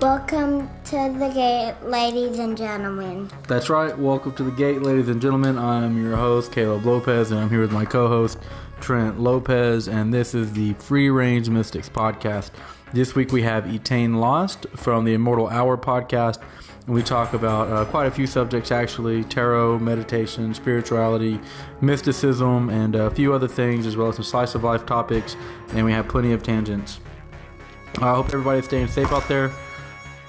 Welcome to the gate, ladies and gentlemen. That's right. Welcome to the gate, ladies and gentlemen. I'm your host, Caleb Lopez, and I'm here with my co host, Trent Lopez, and this is the Free Range Mystics podcast. This week we have Etain Lost from the Immortal Hour podcast. And we talk about uh, quite a few subjects actually tarot, meditation, spirituality, mysticism, and a few other things, as well as some slice of life topics. And we have plenty of tangents. I hope everybody's staying safe out there.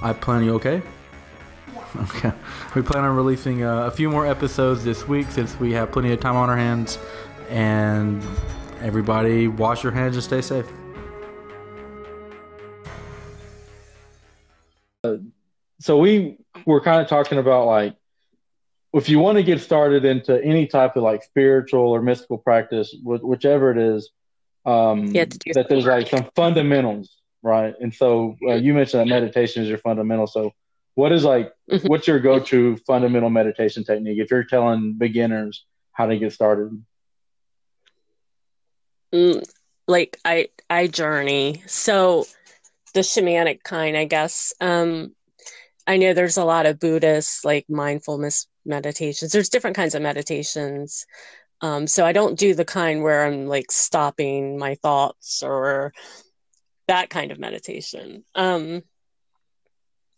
I plan you okay? Okay. We plan on releasing uh, a few more episodes this week since we have plenty of time on our hands. And everybody, wash your hands and stay safe. so we were kind of talking about like if you want to get started into any type of like spiritual or mystical practice, wh- whichever it is, um, that there's like some fundamentals right? And so uh, you mentioned that meditation is your fundamental. So what is like mm-hmm. what's your go-to fundamental meditation technique if you're telling beginners how to get started? Mm, like I I journey. So the shamanic kind, I guess. Um I know there's a lot of Buddhist like mindfulness meditations. There's different kinds of meditations. Um, so I don't do the kind where I'm like stopping my thoughts or that kind of meditation. Um,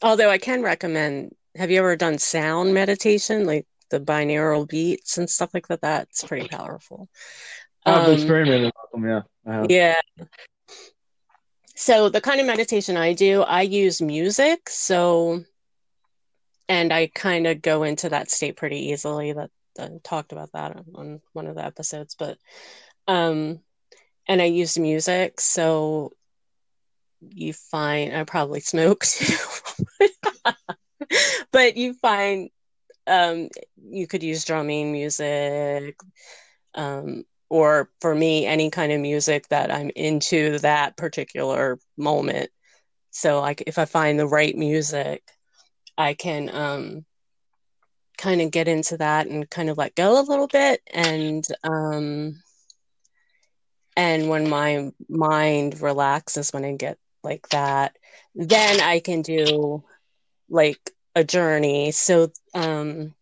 although I can recommend, have you ever done sound meditation, like the binaural beats and stuff like that? That's pretty powerful. I've um, experimented with them, yeah. Yeah. So the kind of meditation I do, I use music. So, and I kind of go into that state pretty easily. That I talked about that on one of the episodes, but um, and I use music. So you find I probably smoke too, but you find um, you could use drumming music, um, or for me, any kind of music that I'm into that particular moment. So, like if I find the right music, I can um, kind of get into that and kind of let go a little bit and um, and when my mind relaxes when i get like that then i can do like a journey. So um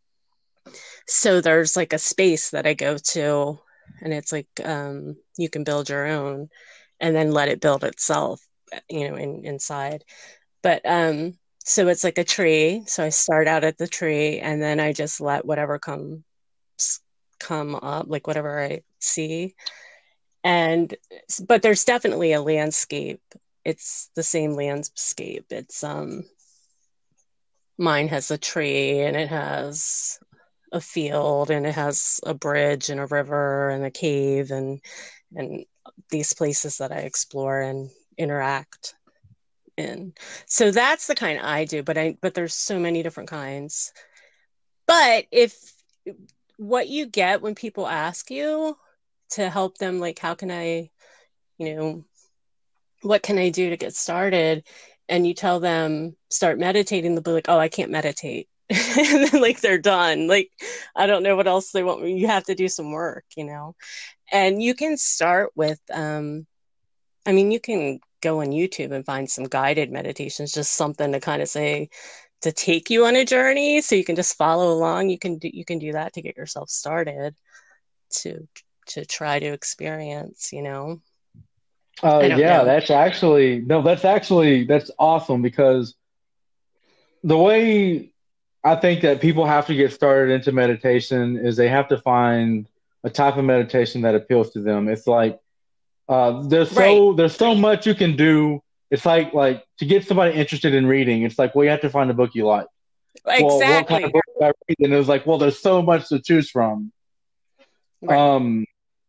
so there's like a space that i go to and it's like um you can build your own and then let it build itself you know in, inside. But um so it's like a tree. So i start out at the tree and then i just let whatever comes come up like whatever i see. And but there's definitely a landscape it's the same landscape. It's um mine has a tree and it has a field and it has a bridge and a river and a cave and and these places that I explore and interact in. So that's the kind I do, but I but there's so many different kinds. But if what you get when people ask you to help them like how can I, you know, what can I do to get started? And you tell them, start meditating, they'll be like, oh, I can't meditate. and then like they're done. Like, I don't know what else they want. You have to do some work, you know? And you can start with, um, I mean, you can go on YouTube and find some guided meditations, just something to kind of say, to take you on a journey so you can just follow along you can do you can do that to get yourself started to to try to experience you know uh, yeah, know. that's actually no, that's actually that's awesome because the way I think that people have to get started into meditation is they have to find a type of meditation that appeals to them. It's like uh, there's so right. there's so much you can do. It's like like to get somebody interested in reading. It's like well, you have to find a book you like. Exactly. Well, what kind of book I read? And it was like, well, there's so much to choose from. Right. Um,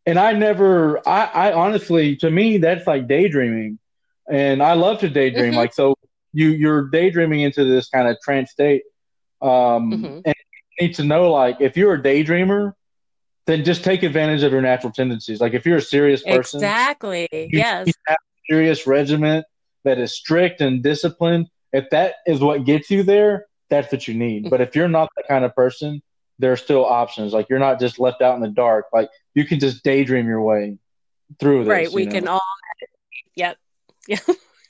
and I never, I, I honestly, to me, that's like daydreaming, and I love to daydream. Mm-hmm. Like so, you you're daydreaming into this kind of trance state, um, mm-hmm. and you need to know like if you're a daydreamer, then just take advantage of your natural tendencies. Like if you're a serious person, exactly, yes, have a serious regiment that is strict and disciplined. If that is what gets you there, that's what you need. Mm-hmm. But if you're not that kind of person, there are still options. Like you're not just left out in the dark. Like you can just daydream your way through this. Right. We know? can all. Yep. Yeah.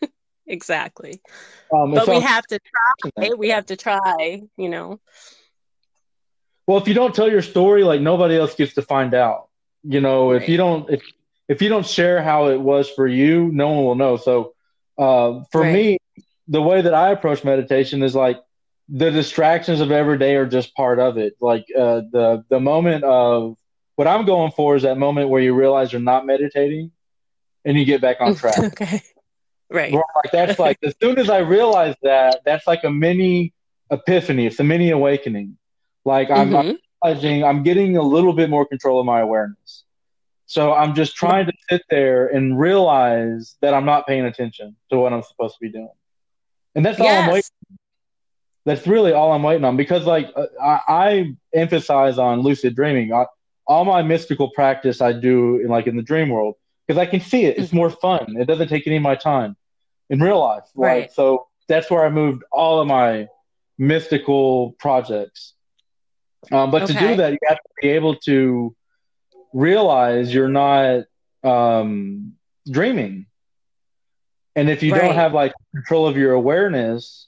exactly. Um, but we have to try. We have to try. You know. Well, if you don't tell your story, like nobody else gets to find out. You know, right. if you don't, if if you don't share how it was for you, no one will know. So, uh, for right. me, the way that I approach meditation is like the distractions of every day are just part of it. Like uh, the the moment of what I'm going for is that moment where you realize you're not meditating, and you get back on track. okay. Right. Like that's like as soon as I realize that, that's like a mini epiphany. It's a mini awakening. Like I'm, mm-hmm. I'm realizing I'm getting a little bit more control of my awareness. So I'm just trying to sit there and realize that I'm not paying attention to what I'm supposed to be doing. And that's all yes. I'm waiting. That's really all I'm waiting on because, like, uh, I, I emphasize on lucid dreaming. I, all my mystical practice I do in like in the dream world because I can see it. It's mm-hmm. more fun. It doesn't take any of my time in real life. Right. Like, so that's where I moved all of my mystical projects. Um, but okay. to do that, you have to be able to realize you're not um, dreaming. And if you right. don't have like control of your awareness,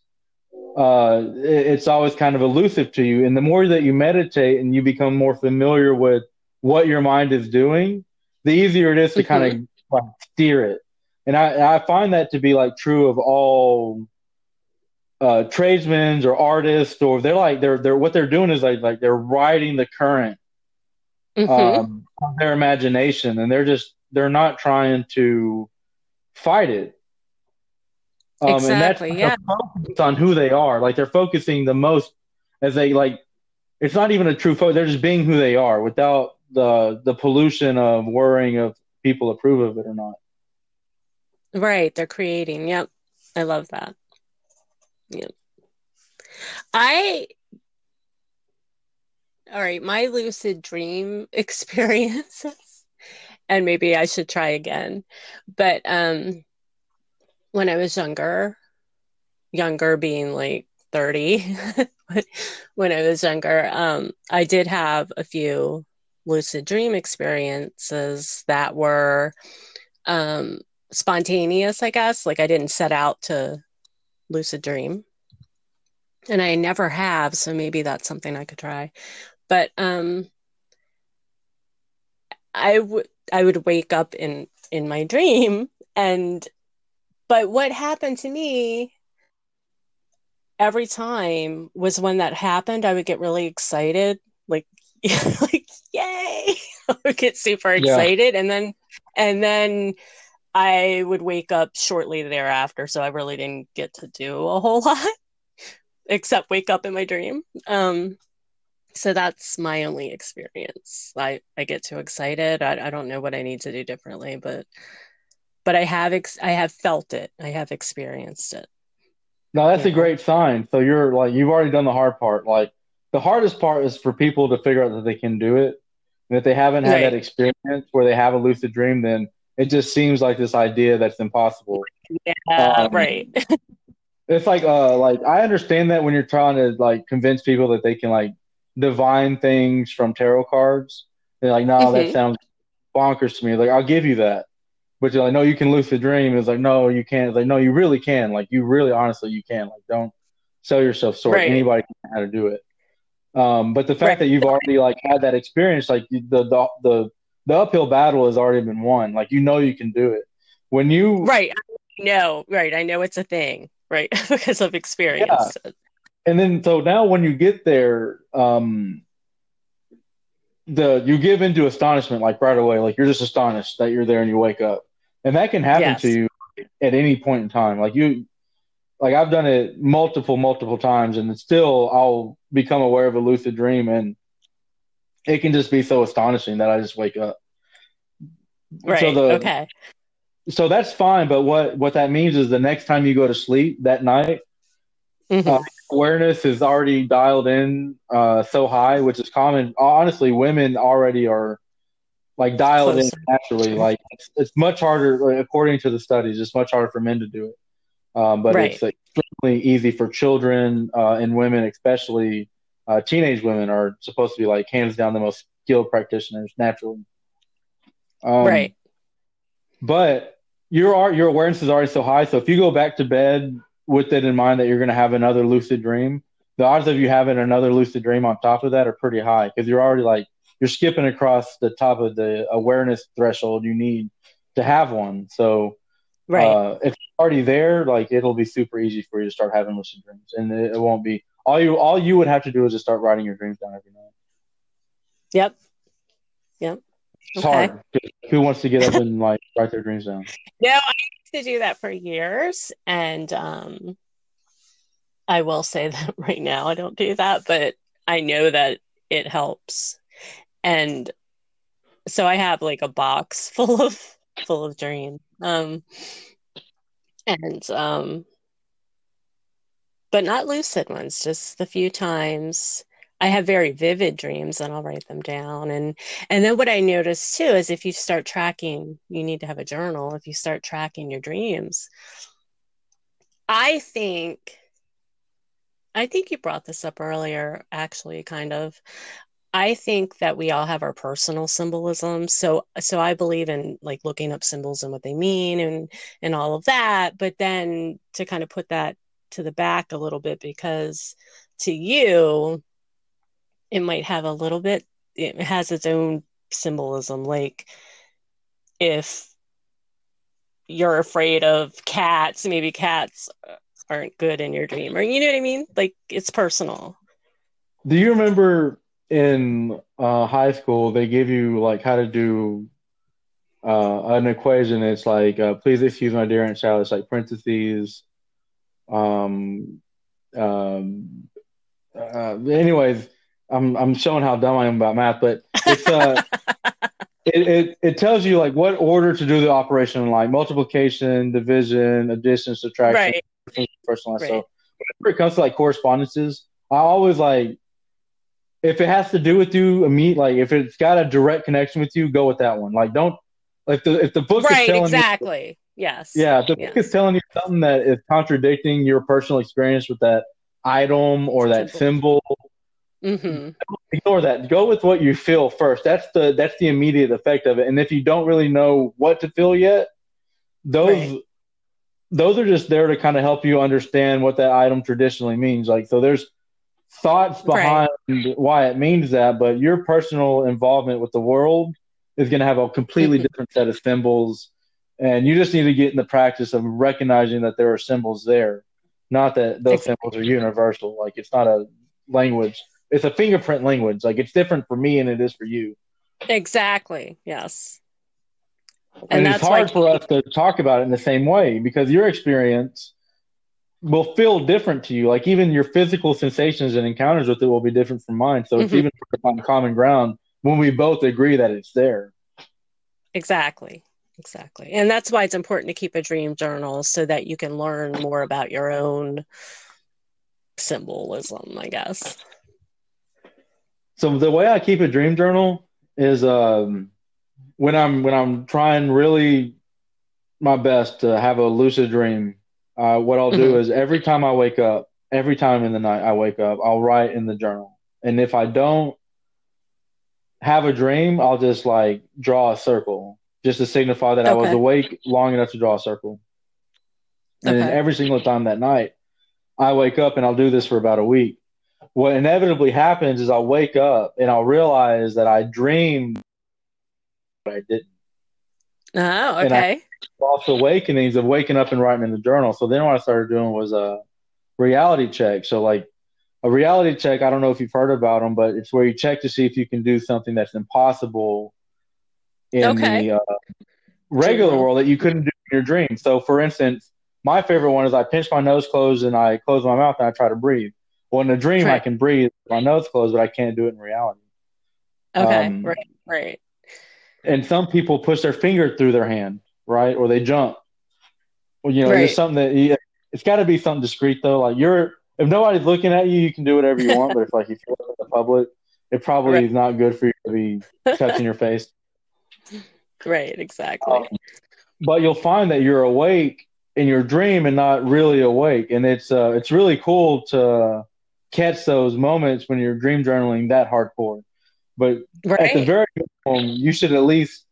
uh, it's always kind of elusive to you. And the more that you meditate and you become more familiar with what your mind is doing, the easier it is to kind of mm-hmm. like steer it. And I, I find that to be like true of all uh, tradesmen or artists, or they're like they're they're what they're doing is like like they're riding the current mm-hmm. um, their imagination, and they're just they're not trying to fight it. Um, exactly. And that's yeah. on who they are. Like they're focusing the most as they like. It's not even a true focus. They're just being who they are without the the pollution of worrying if people approve of it or not. Right. They're creating. Yep. I love that. Yep. I all right, my lucid dream experiences, and maybe I should try again. But um, when I was younger, younger being like 30, when I was younger, um, I did have a few lucid dream experiences that were um, spontaneous, I guess. Like I didn't set out to lucid dream. And I never have, so maybe that's something I could try but um i would i would wake up in in my dream and but what happened to me every time was when that happened i would get really excited like like yay! I would get super excited yeah. and then and then i would wake up shortly thereafter so i really didn't get to do a whole lot except wake up in my dream. Um so that's my only experience. I i get too excited. I, I don't know what i need to do differently but but i have ex- i have felt it i have experienced it no that's a great sign so you're like you've already done the hard part like the hardest part is for people to figure out that they can do it and if they haven't had right. that experience where they have a lucid dream then it just seems like this idea that's impossible yeah um, right it's like uh like i understand that when you're trying to like convince people that they can like divine things from tarot cards. They're like, no, mm-hmm. that sounds bonkers to me. Like, I'll give you that. But you're like, no, you can lucid dream. It's like, no, you can't. It's like, no, you really can. Like, you really, honestly, you can. Like, don't sell yourself short. Right. Anybody can how to do it. Um, but the fact right. that you've already like had that experience, like the, the the the uphill battle has already been won. Like, you know, you can do it. When you right, I know, right, I know it's a thing, right, because of experience. Yeah and then so now when you get there, um, the you give into astonishment like right away, like you're just astonished that you're there and you wake up, and that can happen yes. to you at any point in time. Like you, like I've done it multiple, multiple times, and still I'll become aware of a lucid dream, and it can just be so astonishing that I just wake up. Right. So the, okay. So that's fine, but what what that means is the next time you go to sleep that night, mm-hmm. uh, awareness is already dialed in uh, so high, which is common. Honestly, women already are like dialed in naturally. Like it's, it's, much harder, according to the studies, it's much harder for men to do it. Um, but right. it's extremely easy for children uh, and women, especially uh, teenage women, are supposed to be like hands down the most skilled practitioners naturally. Um, right. But your your awareness is already so high. So if you go back to bed with it in mind that you're going to have another lucid dream, the odds of you having another lucid dream on top of that are pretty high because you're already like you're skipping across the top of the awareness threshold you need to have one. So right. Uh, if it's already there, like it'll be super easy for you to start having lucid dreams, and it, it won't be all you all you would have to do is just start writing your dreams down every night. Yep. Yep. It's okay. hard. Who wants to get up and like write their dreams down? No, I used to do that for years, and um, I will say that right now I don't do that, but I know that it helps, and so I have like a box full of full of dreams, um, and um, but not lucid ones, just the few times I have very vivid dreams and I'll write them down. And and then what I notice too is if you start tracking, you need to have a journal. If you start tracking your dreams, I think I think you brought this up earlier, actually, kind of. I think that we all have our personal symbolism. So so I believe in like looking up symbols and what they mean and and all of that. But then to kind of put that to the back a little bit because to you it might have a little bit it has its own symbolism like if you're afraid of cats maybe cats aren't good in your dream or you know what i mean like it's personal do you remember in uh, high school they give you like how to do uh, an equation it's like uh, please excuse my dear aunt child it's like parentheses um um uh, anyways I'm I'm showing how dumb I am about math, but it's uh it, it it tells you like what order to do the operation like multiplication, division, addition, subtraction, right. personalized. Right. So whenever it comes to like correspondences, I always like if it has to do with you, a meet like if it's got a direct connection with you, go with that one. Like don't like the if the book right, is telling exactly. You, yes. Yeah, the yes. book is telling you something that is contradicting your personal experience with that item or that symbol Mm-hmm. Ignore that. Go with what you feel first. That's the that's the immediate effect of it. And if you don't really know what to feel yet, those right. those are just there to kind of help you understand what that item traditionally means. Like so, there's thoughts behind right. why it means that, but your personal involvement with the world is going to have a completely mm-hmm. different set of symbols. And you just need to get in the practice of recognizing that there are symbols there, not that those exactly. symbols are universal. Like it's not a language it's a fingerprint language. Like it's different for me and it is for you. Exactly. Yes. And, and it's hard like, for us to talk about it in the same way because your experience will feel different to you. Like even your physical sensations and encounters with it will be different from mine. So mm-hmm. it's even on common ground when we both agree that it's there. Exactly. Exactly. And that's why it's important to keep a dream journal so that you can learn more about your own symbolism, I guess. So the way I keep a dream journal is um, when I'm when I'm trying really my best to have a lucid dream. Uh, what I'll do is every time I wake up, every time in the night I wake up, I'll write in the journal. And if I don't have a dream, I'll just like draw a circle just to signify that okay. I was awake long enough to draw a circle. And okay. then every single time that night, I wake up and I'll do this for about a week what inevitably happens is I'll wake up and I'll realize that I dreamed, but I didn't. Oh, okay. False awakenings of waking up and writing in the journal. So then what I started doing was a reality check. So like a reality check, I don't know if you've heard about them, but it's where you check to see if you can do something that's impossible in okay. the uh, regular world that you couldn't do in your dream. So for instance, my favorite one is I pinch my nose closed and I close my mouth and I try to breathe. Well, in a dream, right. I can breathe, my nose closed, but I can't do it in reality. Okay, um, right, right. And some people push their finger through their hand, right, or they jump. Well, you know, right. there's something that you, it's got to be something discreet though. Like you're, if nobody's looking at you, you can do whatever you want. but if like if you feel in the public, it probably right. is not good for you to be touching your face. Right, exactly. Um, but you'll find that you're awake in your dream and not really awake, and it's uh, it's really cool to catch those moments when you're dream journaling that hardcore. But right. at the very minimum, you should at least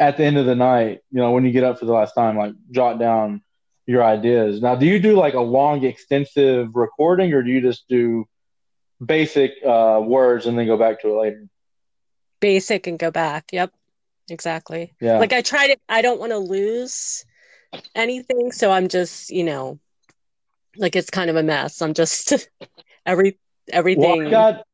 at the end of the night, you know, when you get up for the last time, like jot down your ideas. Now, do you do like a long, extensive recording, or do you just do basic uh, words and then go back to it later? Basic and go back. Yep, exactly. Yeah. Like I try to. I don't want to lose anything, so I'm just, you know, like it's kind of a mess. I'm just every everything. Well, I got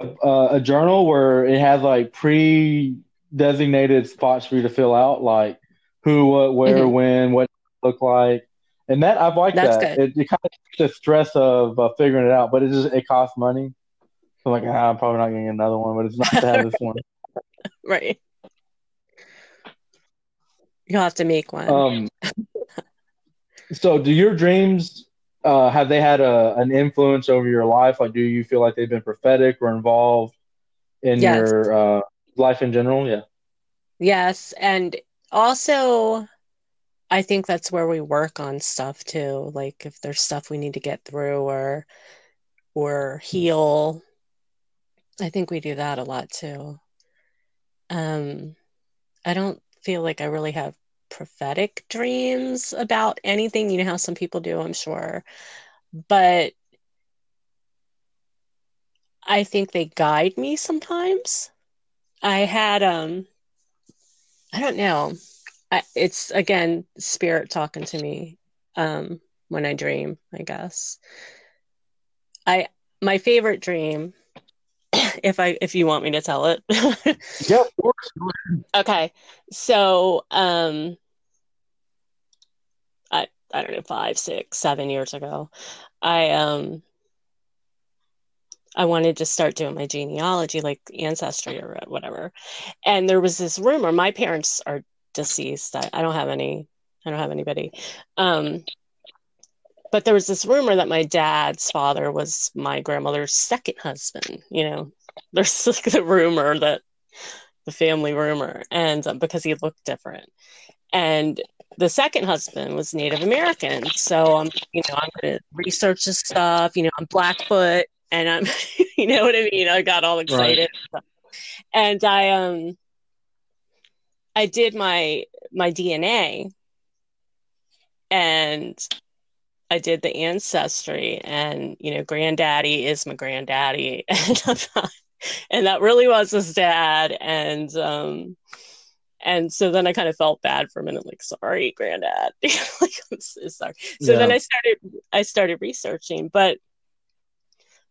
uh, a journal where it has like pre designated spots for you to fill out, like who, what, where, mm-hmm. when, what look like. And that I've liked That's that. It, it, kind of takes the stress of uh, figuring it out, but it just it costs money. So I'm like, ah, I'm probably not getting another one, but it's nice to have this one. Right. You'll have to make one. Um. so, do your dreams uh, have they had a an influence over your life? Like, do you feel like they've been prophetic or involved in yes. your uh, life in general? Yeah. Yes, and also I think that's where we work on stuff too. Like if there's stuff we need to get through or or heal. I think we do that a lot too. Um I don't feel like I really have prophetic dreams about anything. You know how some people do, I'm sure. But I think they guide me sometimes. I had um I don't know it's again spirit talking to me um, when I dream. I guess. I my favorite dream. If I if you want me to tell it. yeah, of course. Okay, so um, I don't know five, six, seven years ago, I um I wanted to start doing my genealogy, like ancestry or whatever. And there was this rumor. My parents are deceased. I, I don't have any. I don't have anybody. Um, but there was this rumor that my dad's father was my grandmother's second husband. You know, there's like the rumor that the family rumor, and um, because he looked different, and the second husband was Native American. So I'm, you know, I'm going to research this stuff. You know, I'm Blackfoot, and I'm, you know what I mean. I got all excited, right. and I um, I did my my DNA and I did the ancestry and you know granddaddy is my granddaddy and and that really was his dad and um and so then I kind of felt bad for a minute like sorry granddad like I'm so sorry so yeah. then I started I started researching but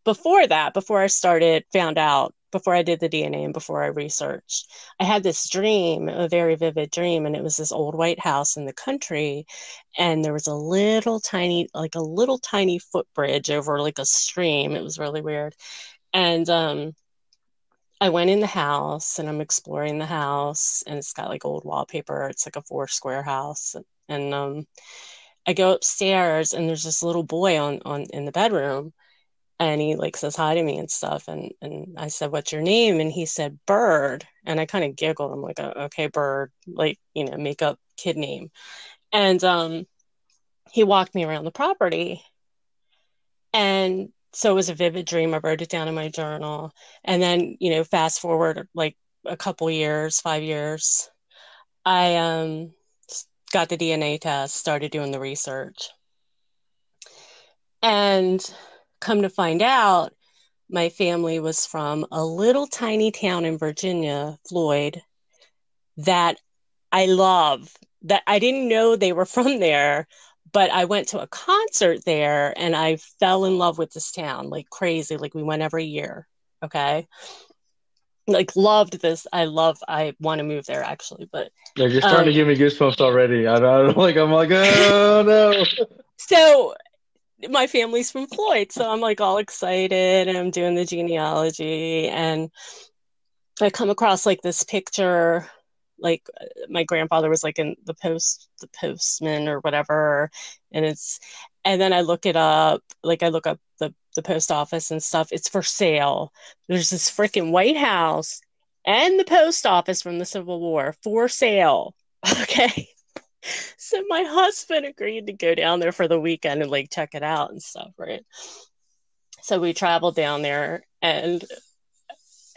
before that before I started found out before I did the DNA and before I researched. I had this dream, a very vivid dream, and it was this old white house in the country, and there was a little tiny, like a little tiny footbridge over like a stream. It was really weird. And um I went in the house and I'm exploring the house and it's got like old wallpaper. It's like a four square house. And um I go upstairs and there's this little boy on on in the bedroom and he like says hi to me and stuff and and i said what's your name and he said bird and i kind of giggled i'm like okay bird like you know make up kid name and um he walked me around the property and so it was a vivid dream i wrote it down in my journal and then you know fast forward like a couple years five years i um got the dna test started doing the research and come to find out, my family was from a little tiny town in Virginia, Floyd, that I love. That I didn't know they were from there, but I went to a concert there and I fell in love with this town like crazy. Like we went every year. Okay. Like loved this. I love. I want to move there actually, but yeah, you're starting um, to give me goosebumps already. I don't like. I'm like, oh no. So my family's from Floyd, so I'm like all excited and I'm doing the genealogy and I come across like this picture like my grandfather was like in the post the postman or whatever. And it's and then I look it up like I look up the the post office and stuff. It's for sale. There's this freaking White House and the post office from the Civil War for sale. Okay. So my husband agreed to go down there for the weekend and like check it out and stuff, right? So we traveled down there and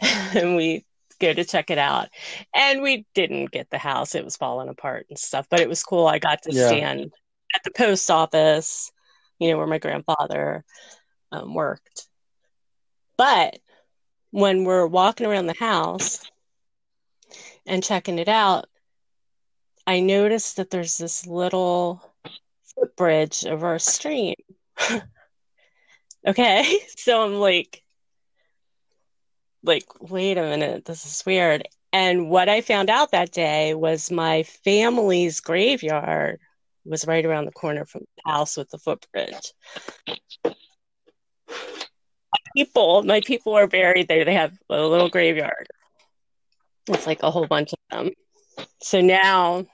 and we go to check it out. And we didn't get the house; it was falling apart and stuff. But it was cool. I got to yeah. stand at the post office, you know, where my grandfather um, worked. But when we're walking around the house and checking it out, I noticed that there's this little footbridge over a stream. okay, so I'm like, like, wait a minute, this is weird. And what I found out that day was my family's graveyard was right around the corner from the house with the footbridge. People, my people are buried there. They have a little graveyard. It's like a whole bunch of them so now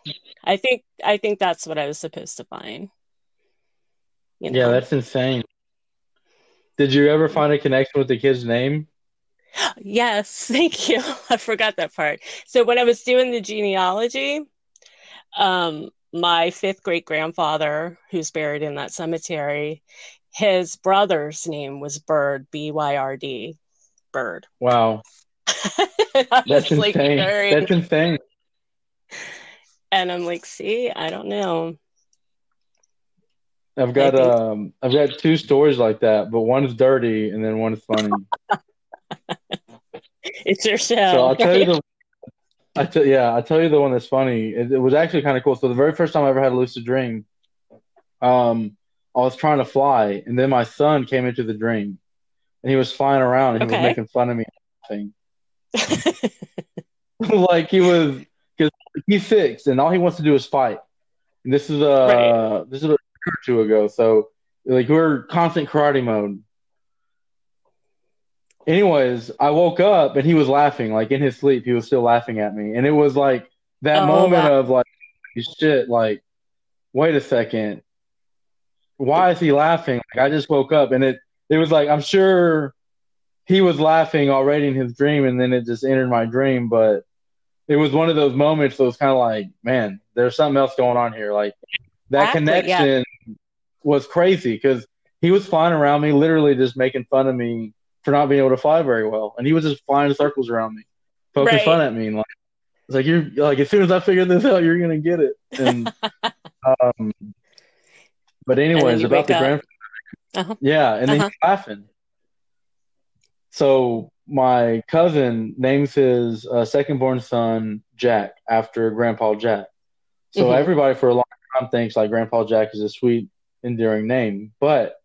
I think I think that's what I was supposed to find. You know? Yeah, that's insane. Did you ever find a connection with the kid's name? Yes, thank you. I forgot that part. So when I was doing the genealogy, um, my fifth great grandfather, who's buried in that cemetery, his brother's name was Bird, B Y R D, Bird. Wow. That's insane. Like That's insane. And I'm like, see, I don't know. I've got um I've got two stories like that, but one is dirty and then one is funny. it's your show. So I'll tell you the I tell yeah, I'll tell you the one that's funny. It, it was actually kind of cool. So the very first time I ever had a lucid dream, um, I was trying to fly, and then my son came into the dream, and he was flying around and he okay. was making fun of me. like he was because he's six and all he wants to do is fight. And this is uh right. this is a year or two ago, so like we're constant karate mode. Anyways, I woke up and he was laughing, like in his sleep, he was still laughing at me, and it was like that oh, moment wow. of like shit, like wait a second, why is he laughing? Like I just woke up and it it was like I'm sure he was laughing already in his dream, and then it just entered my dream, but it was one of those moments that was kind of like, man, there's something else going on here. Like that connection yeah. was crazy because he was flying around me, literally just making fun of me for not being able to fly very well, and he was just flying circles around me, poking right. fun at me, and like it's like you're like as soon as I figure this out, you're gonna get it. And um, but anyways, about the grandfather, uh-huh. yeah, and uh-huh. then he's laughing. So my cousin names his uh, second born son Jack after Grandpa Jack. So mm-hmm. everybody for a long time thinks like Grandpa Jack is a sweet, endearing name. But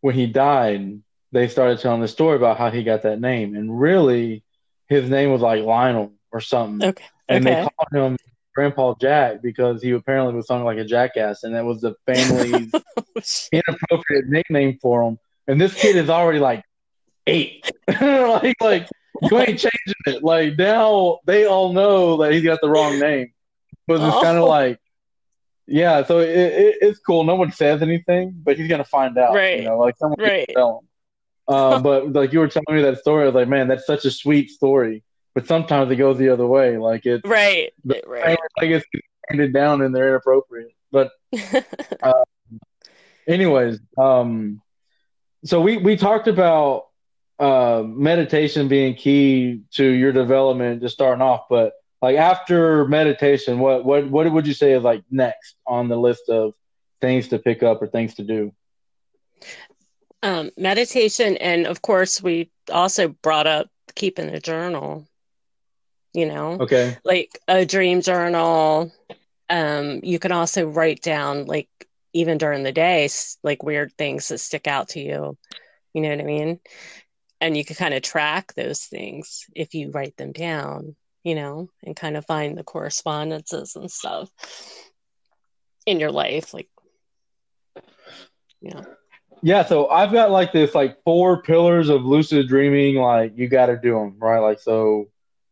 when he died, they started telling the story about how he got that name. And really, his name was like Lionel or something. Okay. And okay. they called him Grandpa Jack because he apparently was something like a jackass. And that was the family's oh, inappropriate nickname for him. And this kid is already like eight. like, like you ain't changing it. Like now they all know that he's got the wrong name. But it's oh. kind of like, yeah. So it, it, it's cool. No one says anything, but he's gonna find out. Right. You know, like someone right. tell him. Uh, but like you were telling me that story, I was like, man, that's such a sweet story. But sometimes it goes the other way. Like it's right. The, right. I guess handed down and they're inappropriate. But uh, anyways, um, so we we talked about uh, meditation being key to your development, just starting off. But like after meditation, what what what would you say is like next on the list of things to pick up or things to do? Um, meditation, and of course, we also brought up keeping a journal. You know, okay, like a dream journal. Um, you can also write down like even during the day, like weird things that stick out to you. You know what I mean? and you can kind of track those things if you write them down you know and kind of find the correspondences and stuff in your life like yeah yeah so i've got like this like four pillars of lucid dreaming like you got to do them right like so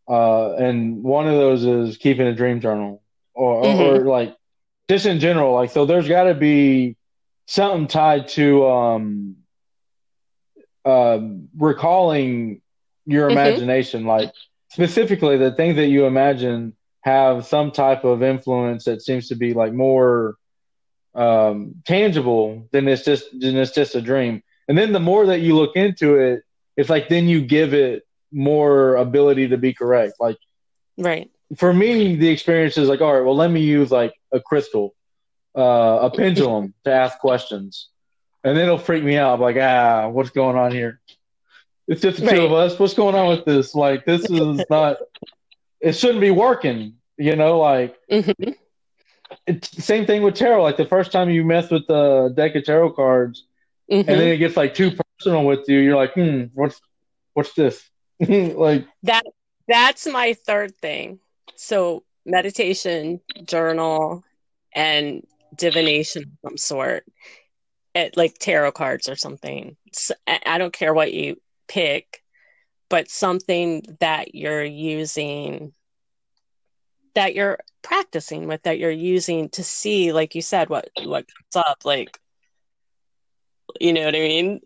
uh and one of those is keeping a dream journal or mm-hmm. or like just in general like so there's got to be something tied to um uh, recalling your mm-hmm. imagination, like specifically the things that you imagine have some type of influence that seems to be like more um, tangible than it's just than it's just a dream. And then the more that you look into it, it's like then you give it more ability to be correct. Like, right. For me, the experience is like, all right, well, let me use like a crystal, uh, a pendulum to ask questions, and then it'll freak me out. I'm like, ah, what's going on here? It's just the right. two of us. What's going on with this? Like, this is not. It shouldn't be working. You know, like. Mm-hmm. It's same thing with tarot. Like the first time you mess with the deck of tarot cards, mm-hmm. and then it gets like too personal with you. You're like, hmm, what's what's this? like that. That's my third thing. So meditation, journal, and divination of some sort. It, like tarot cards or something. So, I don't care what you pick, but something that you're using that you're practicing with that you're using to see like you said what what comes up like you know what i mean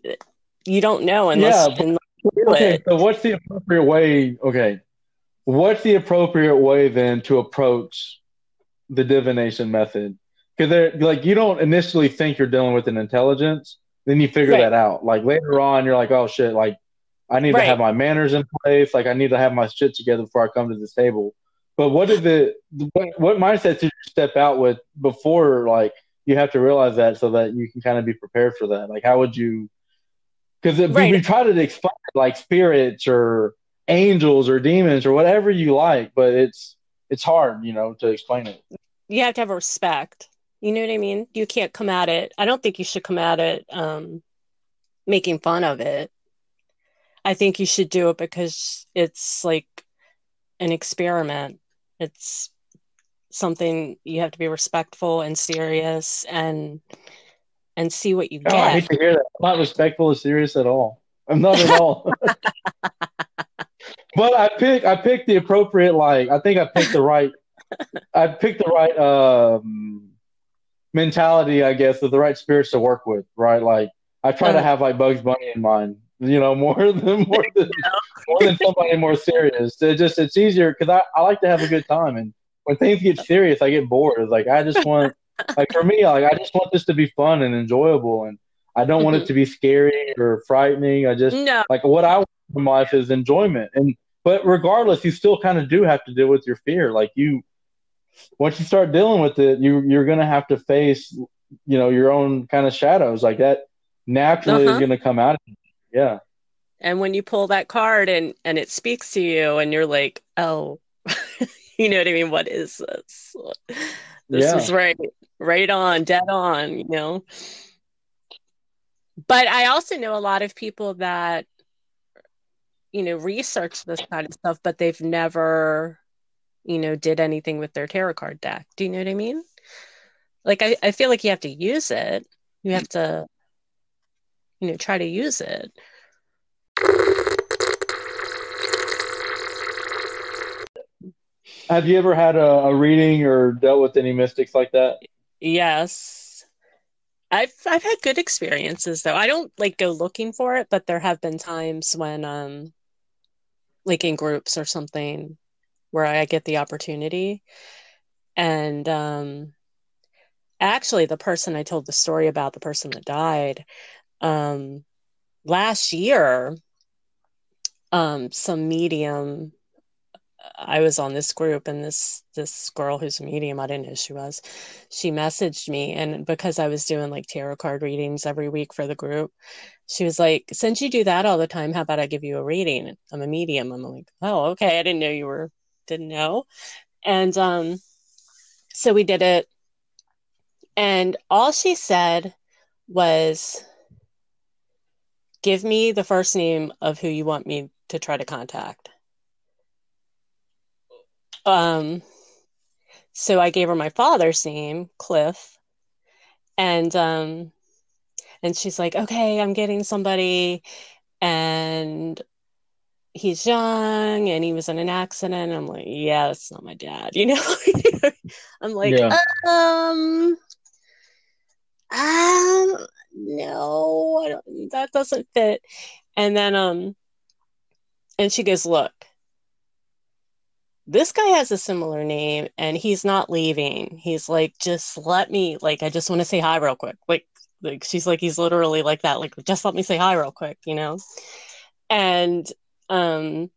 you don't know unless yeah, you okay it. so what's the appropriate way okay what's the appropriate way then to approach the divination method because they're like you don't initially think you're dealing with an intelligence then you figure right. that out like later on you're like oh shit like i need right. to have my manners in place like i need to have my shit together before i come to this table but what it? What, what mindset did you step out with before? Like you have to realize that so that you can kind of be prepared for that. Like how would you? Because right. we, we try to explain like spirits or angels or demons or whatever you like, but it's it's hard, you know, to explain it. You have to have respect. You know what I mean? You can't come at it. I don't think you should come at it um, making fun of it. I think you should do it because it's like an experiment it's something you have to be respectful and serious and and see what you get. Oh, I hate to hear that. I'm not respectful or serious at all. I'm not at all. but I pick I picked the appropriate like I think I picked the right I picked the right um mentality, I guess, of the right spirits to work with, right? Like I try to uh-huh. have like Bugs Bunny in mind, you know, more than more than more than somebody more serious. It just it's easier because I, I like to have a good time, and when things get serious, I get bored. It's like I just want like for me, like I just want this to be fun and enjoyable, and I don't want it to be scary or frightening. I just no. like what I want in life is enjoyment, and but regardless, you still kind of do have to deal with your fear. Like you, once you start dealing with it, you you're gonna have to face, you know, your own kind of shadows. Like that naturally uh-huh. is gonna come out. Yeah and when you pull that card and and it speaks to you and you're like oh you know what i mean? What is this? This yeah. is right right on dead on you know? But i also know a lot of people that you know research this kind of stuff but they've never you know did anything with their tarot card deck. Do you know what i mean? Like i, I feel like you have to use it. You have to you know try to use it Have you ever had a, a reading or dealt with any mystics like that? Yes. I've I've had good experiences though. I don't like go looking for it, but there have been times when um like in groups or something where I get the opportunity. And um actually the person I told the story about, the person that died, um last year um some medium I was on this group and this this girl who's a medium, I didn't know she was. She messaged me and because I was doing like tarot card readings every week for the group, she was like, "Since you do that all the time, how about I give you a reading? I'm a medium." I'm like, "Oh, okay. I didn't know you were didn't know." And um so we did it and all she said was give me the first name of who you want me to try to contact. Um, so I gave her my father's name, Cliff, and um, and she's like, okay, I'm getting somebody, and he's young and he was in an accident. I'm like, yeah, that's not my dad, you know. I'm like, yeah. um, um, no, that doesn't fit. And then um, and she goes, look this guy has a similar name and he's not leaving. He's like, just let me, like, I just want to say hi real quick. Like, like she's like, he's literally like that. Like, just let me say hi real quick, you know? And Um,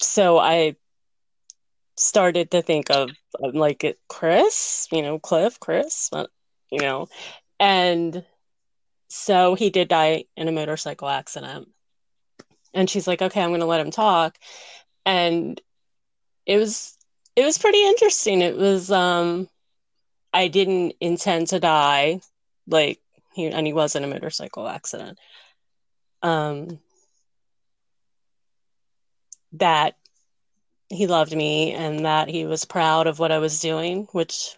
so I started to think of like Chris, you know, Cliff, Chris, you know, and so he did die in a motorcycle accident. And she's like, okay, I'm going to let him talk. And it was, it was pretty interesting. It was, um, I didn't intend to die. Like, he, and he was in a motorcycle accident. Um, that he loved me and that he was proud of what I was doing, which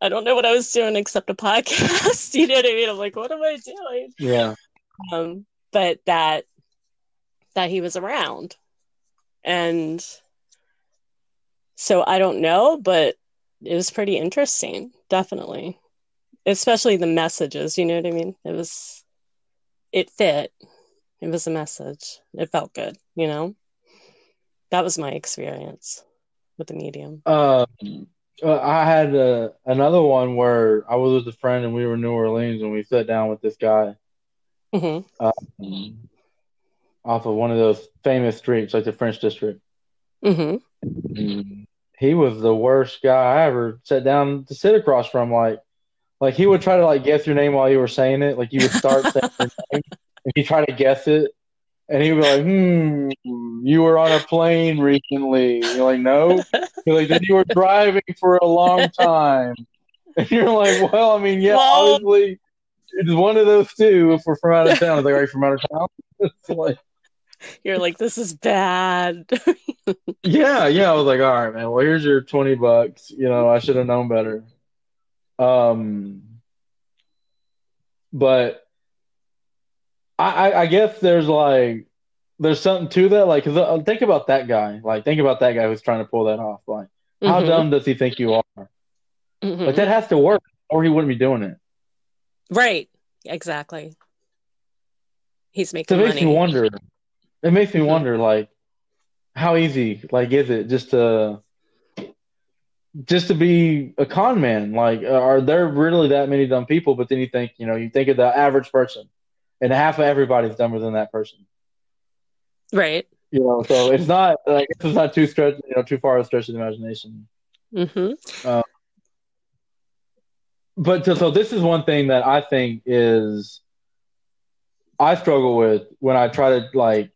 I don't know what I was doing except a podcast. you know what I mean? I'm like, what am I doing? Yeah. Um, but that that he was around. And so I don't know, but it was pretty interesting, definitely. Especially the messages, you know what I mean? It was it fit. It was a message. It felt good, you know? that was my experience with the medium. Um, uh, I had uh, another one where I was with a friend and we were in New Orleans and we sat down with this guy mm-hmm. um, off of one of those famous streets, like the French District. Mm-hmm. He was the worst guy I ever sat down to sit across from. Like, like he would try to like guess your name while you were saying it. Like you would start saying your name and he try to guess it, and he'd be like, "Hmm, you were on a plane recently." You're like, "No." You're like, "Then you were driving for a long time." And you're like, "Well, I mean, yeah, well, obviously, it's one of those two. If we're from out of town, I was like, "Are you from out of town?" it's like, you're like, "This is bad." yeah, yeah. I was like, "All right, man. Well, here's your twenty bucks. You know, I should have known better." Um, but I, I guess there's like there's something to that. Like, cause uh, think about that guy. Like, think about that guy who's trying to pull that off. Like, how mm-hmm. dumb does he think you are? Mm-hmm. Like, that has to work, or he wouldn't be doing it. Right. Exactly. He's making. So it makes money. me wonder. It makes me wonder, like, how easy, like, is it just to just to be a con man? Like, are there really that many dumb people? But then you think, you know, you think of the average person and half of everybody's dumber than that person. Right. You know, so it's not like it's not too stretch, you know, too far a stretch of the imagination. Mm-hmm. Uh, but so, so this is one thing that I think is I struggle with when I try to like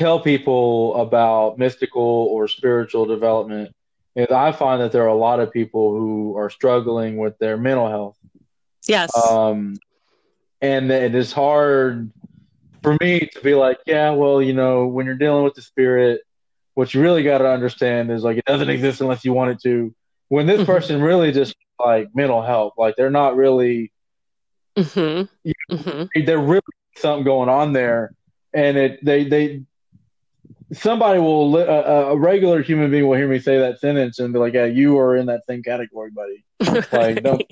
tell people about mystical or spiritual development is I find that there are a lot of people who are struggling with their mental health. Yes. Um, and it is hard for me to be like, yeah, well, you know, when you're dealing with the spirit, what you really got to understand is like it doesn't exist unless you want it to. When this mm-hmm. person really just like mental health, like they're not really, mm-hmm. You know, mm-hmm. they're really something going on there, and it they they somebody will a, a, regular human being will hear me say that sentence and be like, yeah, you are in that same category, buddy. like don't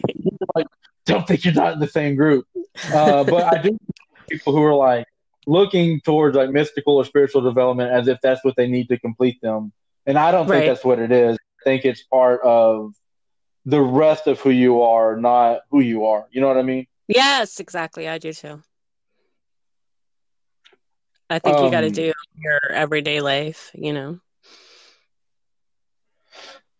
like don't think you're not in the same group. Uh, but I do people who are like looking towards like mystical or spiritual development as if that's what they need to complete them. And I don't right. think that's what it is. I think it's part of the rest of who you are, not who you are. You know what I mean? Yes, exactly. I do too. I think um, you got to do your everyday life, you know.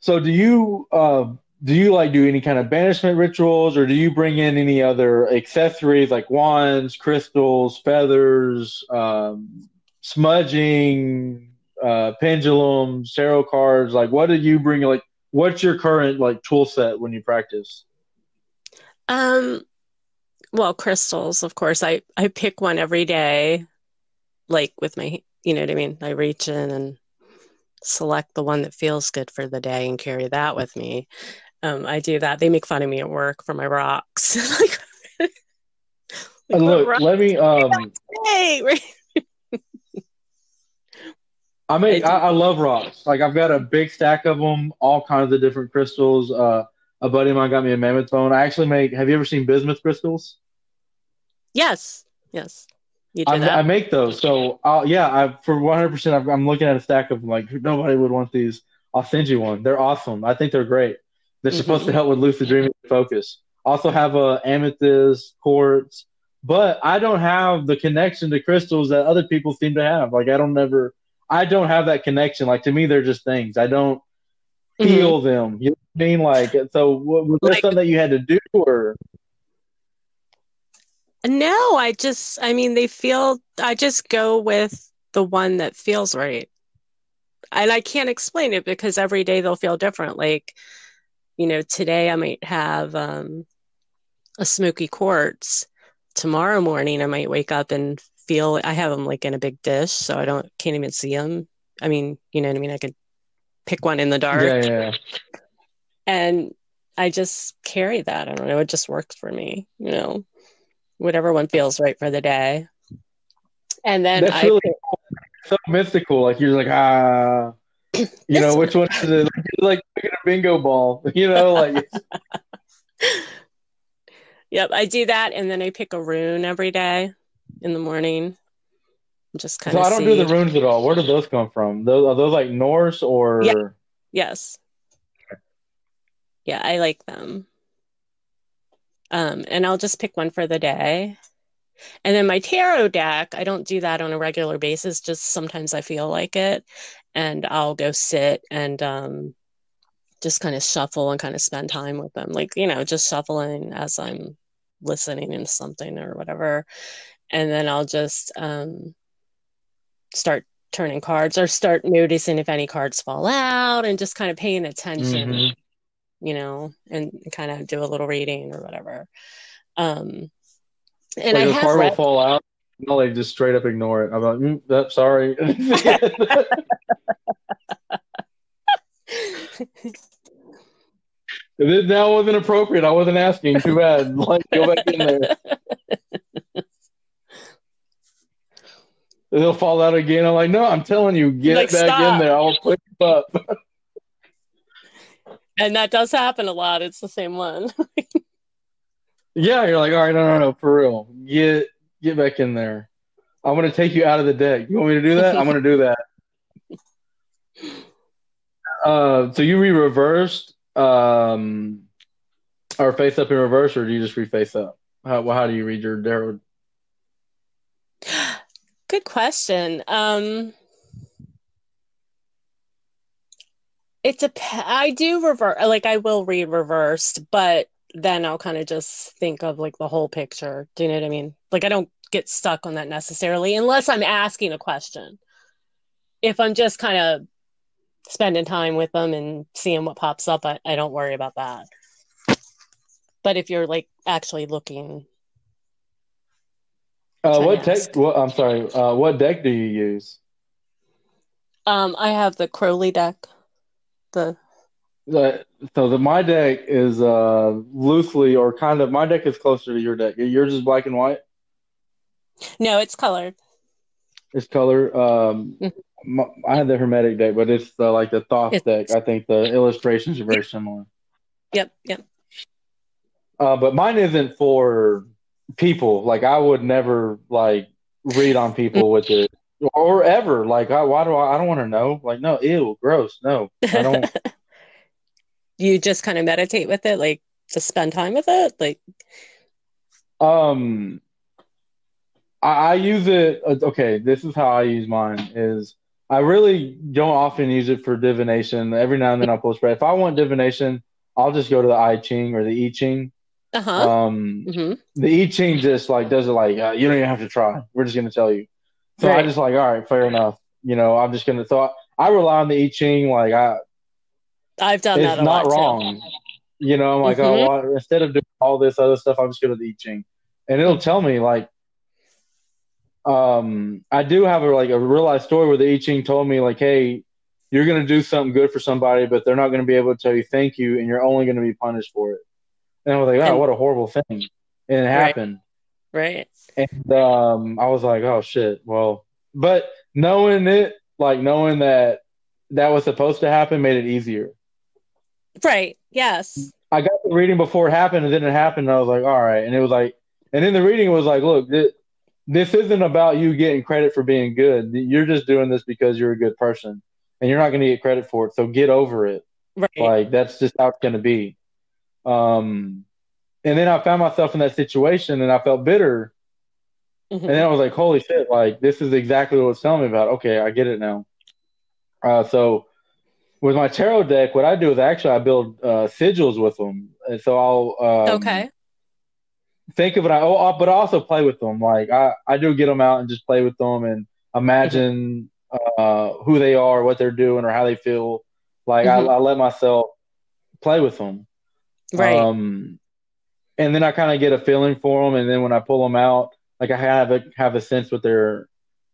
So, do you uh, do you like do any kind of banishment rituals or do you bring in any other accessories like wands crystals feathers um, smudging uh, pendulums tarot cards? Like what do you bring like what's your current like tool set when you practice? Um well crystals of course. I i pick one every day like with my you know what i mean i reach in and select the one that feels good for the day and carry that with me um, I do that. They make fun of me at work for my rocks. like, like look, rocks? let me. Um, hey, I mean, I, I, love rocks. Like I've got a big stack of them, all kinds of different crystals. Uh, a buddy of mine got me a mammoth bone. I actually make. Have you ever seen bismuth crystals? Yes. Yes. I, I, make those. So, I'll, yeah, I for 100. percent I'm looking at a stack of them. Like nobody would want these. I'll send you one. They're awesome. I think they're great. They're mm-hmm. supposed to help with lucid dreaming focus. Also have a amethyst, quartz, but I don't have the connection to crystals that other people seem to have. Like I don't never, I don't have that connection. Like to me, they're just things. I don't mm-hmm. feel them. You know what I mean? Like so, was there like, something that you had to do or? No, I just, I mean, they feel. I just go with the one that feels right, and I can't explain it because every day they'll feel different. Like, you know, today I might have um, a smoky quartz tomorrow morning I might wake up and feel I have them like in a big dish, so I don't can't even see them. I mean, you know what I mean? I could pick one in the dark. Yeah, yeah. And I just carry that. I don't know. It just works for me. You know, whatever one feels right for the day. And then that's I really so mystical. Like you're like ah, you know, which one is it? Like, like picking a bingo ball. You know, like. Yep, I do that, and then I pick a rune every day in the morning. Just kind of. so of. I don't see. do the runes at all. Where do those come from? Those are those like Norse or? Yeah. Yes. Yeah, I like them. Um, and I'll just pick one for the day. And then my tarot deck, I don't do that on a regular basis. Just sometimes I feel like it, and I'll go sit and um, just kind of shuffle and kind of spend time with them like you know just shuffling as i'm listening to something or whatever and then i'll just um, start turning cards or start noticing if any cards fall out and just kind of paying attention mm-hmm. You know and kind of do a little reading or whatever um and like I have read- will fall out no, they just straight up ignore it. I'm like, mm, that, sorry. that wasn't appropriate. I wasn't asking. Too bad. Like, go back in there. They'll fall out again. I'm like, no, I'm telling you, get like, back stop. in there. I'll pick you up. and that does happen a lot. It's the same one. yeah, you're like, all right, no, no, no, for real. Get get back in there. I'm gonna take you out of the deck. You want me to do that? I'm gonna do that. Uh, so you re-reversed um, or face up in reverse, or do you just read face up? How how do you read your tarot? Good question. Um, it's a I do reverse like I will read reversed, but then I'll kind of just think of like the whole picture. Do you know what I mean? Like I don't get stuck on that necessarily unless I'm asking a question. If I'm just kind of spending time with them and seeing what pops up, I, I don't worry about that. But if you're like actually looking, uh, what deck? What, I'm sorry. Uh, what deck do you use? Um, I have the Crowley deck. The the so the my deck is uh loosely or kind of my deck is closer to your deck. Yours is black and white. No, it's colored. It's color. Um, mm-hmm. I have the Hermetic deck, but it's the like the Thoth it's, deck. I think the illustrations are very similar. Yep, yep. Uh, but mine isn't for people. Like I would never like read on people with it or ever. Like I, why do I? I don't want to know. Like no, ew, gross. No, I don't. you just kind of meditate with it, like to spend time with it, like. Um, I, I use it. Uh, okay, this is how I use mine. Is I really don't often use it for divination. Every now and then I'll pull spread. If I want divination, I'll just go to the I Ching or the I Ching. Uh-huh. Um, mm-hmm. The I Ching just like does it like uh, you don't even have to try. We're just gonna tell you. So right. I just like all right, fair enough. You know, I'm just gonna. So I, I rely on the I Ching. Like I, I've done it's that. not wrong. Too. You know, I'm like, oh, mm-hmm. oh, well, instead of doing all this other stuff, I'm just going to the I Ching, and it'll tell me like um, I do have a like a real life story where the I Ching told me like, hey, you're going to do something good for somebody, but they're not going to be able to tell you thank you, and you're only going to be punished for it. And I was like, oh, what a horrible thing, and it happened. Right. And um, I was like, oh shit. Well, but knowing it, like knowing that that was supposed to happen, made it easier. Right. Yes. I got the reading before it happened, and then it happened. And I was like, all right. And it was like, and then the reading was like, look, this isn't about you getting credit for being good. You're just doing this because you're a good person, and you're not going to get credit for it. So get over it. Right. Like that's just how it's going to be. Um, and then I found myself in that situation, and I felt bitter Mm-hmm. And then I was like, holy shit, like this is exactly what it's telling me about. Okay, I get it now. Uh, so with my tarot deck, what I do is actually I build uh, sigils with them, and so I'll um, okay think of it. I oh, but I also play with them. Like I I do get them out and just play with them and imagine uh, who they are, what they're doing, or how they feel. Like mm-hmm. I, I, let myself play with them, right? Um, and then I kind of get a feeling for them, and then when I pull them out, like I have a have a sense what they're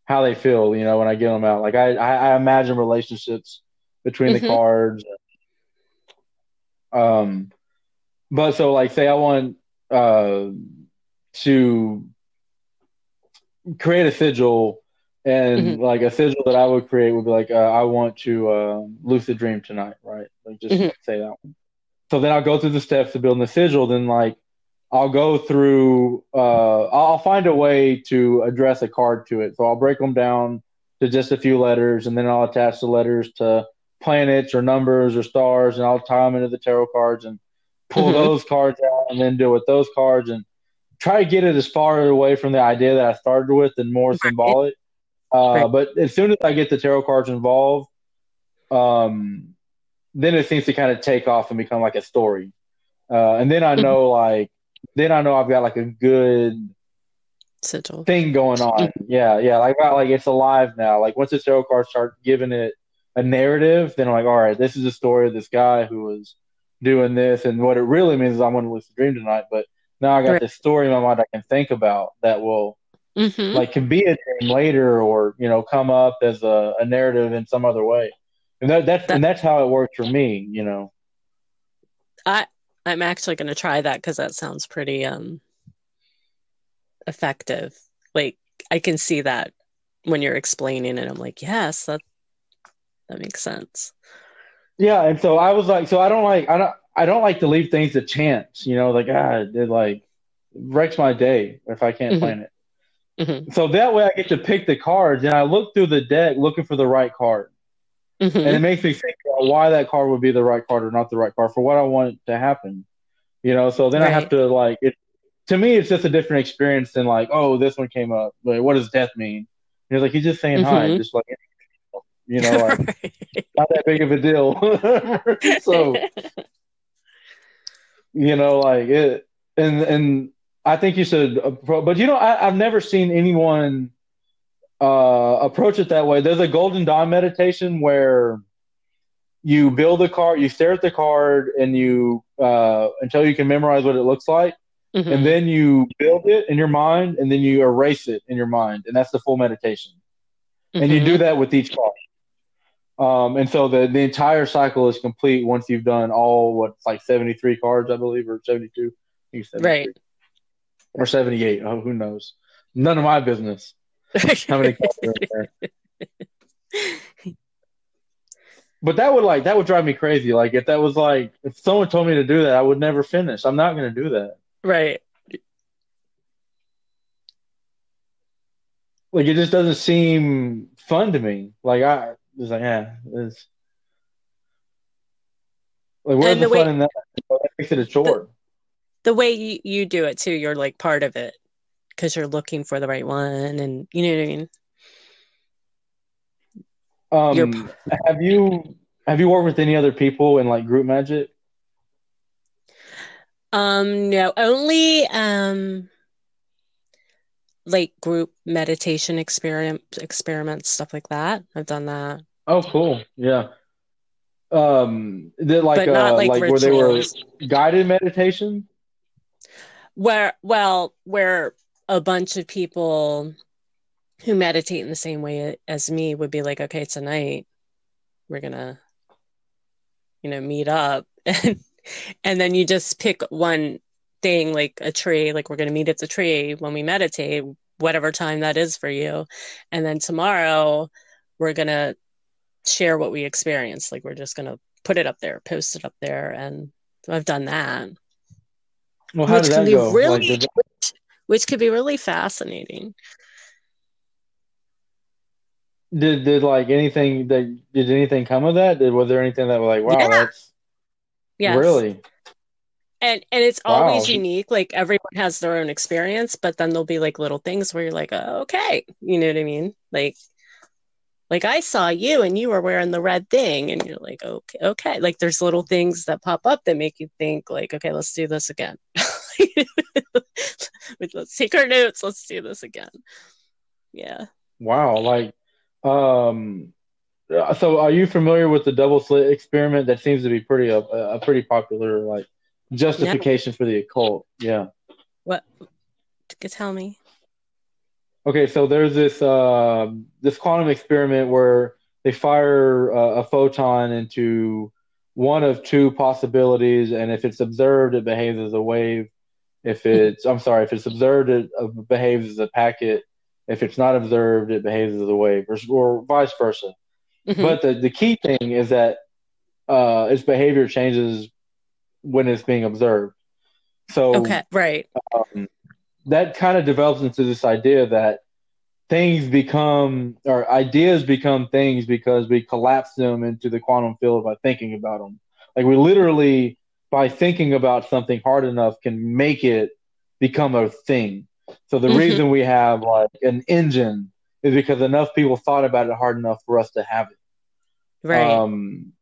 how they feel. You know, when I get them out, like I I, I imagine relationships between mm-hmm. the cards. Um, but so like say I want uh to create a sigil and mm-hmm. like a sigil that I would create would be like uh, I want to uh, lucid dream tonight, right? Like just mm-hmm. say that one. So then I'll go through the steps of building the sigil. Then like I'll go through. Uh, I'll find a way to address a card to it. So I'll break them down to just a few letters, and then I'll attach the letters to planets or numbers or stars, and I'll tie them into the tarot cards and pull mm-hmm. those cards out, and then deal with those cards and try to get it as far away from the idea that I started with and more symbolic. Uh, but as soon as I get the tarot cards involved, um, then it seems to kind of take off and become like a story. Uh, and then I know mm-hmm. like, then I know I've got like a good Sigil. thing going on. yeah, yeah. Like, like it's alive now. Like once the tarot cards start giving it a narrative, then I'm like, all right, this is the story of this guy who was doing this, and what it really means is I'm going to lucid dream tonight. But now I got right. this story in my mind I can think about that will mm-hmm. like can be a dream later or you know come up as a, a narrative in some other way and that, that's that, and that's how it works for me you know i i'm actually going to try that because that sounds pretty um effective like i can see that when you're explaining it i'm like yes that that makes sense yeah and so i was like so i don't like i don't i don't like to leave things to chance you know like ah it like wrecks my day if i can't mm-hmm. plan it Mm-hmm. So that way I get to pick the cards and I look through the deck looking for the right card. Mm-hmm. And it makes me think why that card would be the right card or not the right card for what I want to happen. You know, so then right. I have to like it to me it's just a different experience than like, oh, this one came up. Like, what does death mean? He's like, he's just saying mm-hmm. hi, just like you know, like, not that big of a deal. so you know, like it and and I think you should, but you know, I, have never seen anyone uh, approach it that way. There's a golden dawn meditation where you build a card, you stare at the card, and you uh, until you can memorize what it looks like, mm-hmm. and then you build it in your mind, and then you erase it in your mind, and that's the full meditation. Mm-hmm. And you do mm-hmm. that with each card. Um, and so the the entire cycle is complete once you've done all what's like 73 cards, I believe, or 72. Right or 78. Oh, who knows? None of my business. How many cards are there? But that would like that would drive me crazy. Like if that was like if someone told me to do that, I would never finish. I'm not going to do that. Right. Like it just doesn't seem fun to me. Like I was like, yeah, it's like where's the, the way, fun in that? That makes it a chore the way you, you do it too you're like part of it because you're looking for the right one and you know what i mean um have you have you worked with any other people in like group magic? Um no. Only um like group meditation experiment experiments stuff like that. I've done that. Oh cool. Yeah. Um did like uh, like, like where they were guided meditation? Where well where a bunch of people who meditate in the same way as me would be like okay tonight we're gonna you know meet up and and then you just pick one thing like a tree like we're gonna meet at the tree when we meditate whatever time that is for you and then tomorrow we're gonna share what we experience. like we're just gonna put it up there post it up there and i've done that well, how which did that go? Really, like, which, which could be really fascinating. Did did like anything that did anything come of that? Did was there anything that was like wow yeah. that's yes. really and and it's wow. always unique like everyone has their own experience but then there'll be like little things where you're like oh, okay you know what i mean like like i saw you and you were wearing the red thing and you're like okay okay like there's little things that pop up that make you think like okay let's do this again let's take our notes let's do this again yeah wow like um so are you familiar with the double slit experiment that seems to be pretty a, a pretty popular like justification for the occult. Yeah. What? Tell me. Okay, so there's this uh, this quantum experiment where they fire uh, a photon into one of two possibilities, and if it's observed, it behaves as a wave. If it's, I'm sorry, if it's observed, it uh, behaves as a packet. If it's not observed, it behaves as a wave, or, or vice versa. Mm-hmm. But the, the key thing is that uh, its behavior changes when it's being observed. So okay, right. Um, that kind of develops into this idea that things become or ideas become things because we collapse them into the quantum field by thinking about them. Like we literally, by thinking about something hard enough, can make it become a thing. So the mm-hmm. reason we have like an engine is because enough people thought about it hard enough for us to have it. Right. Um,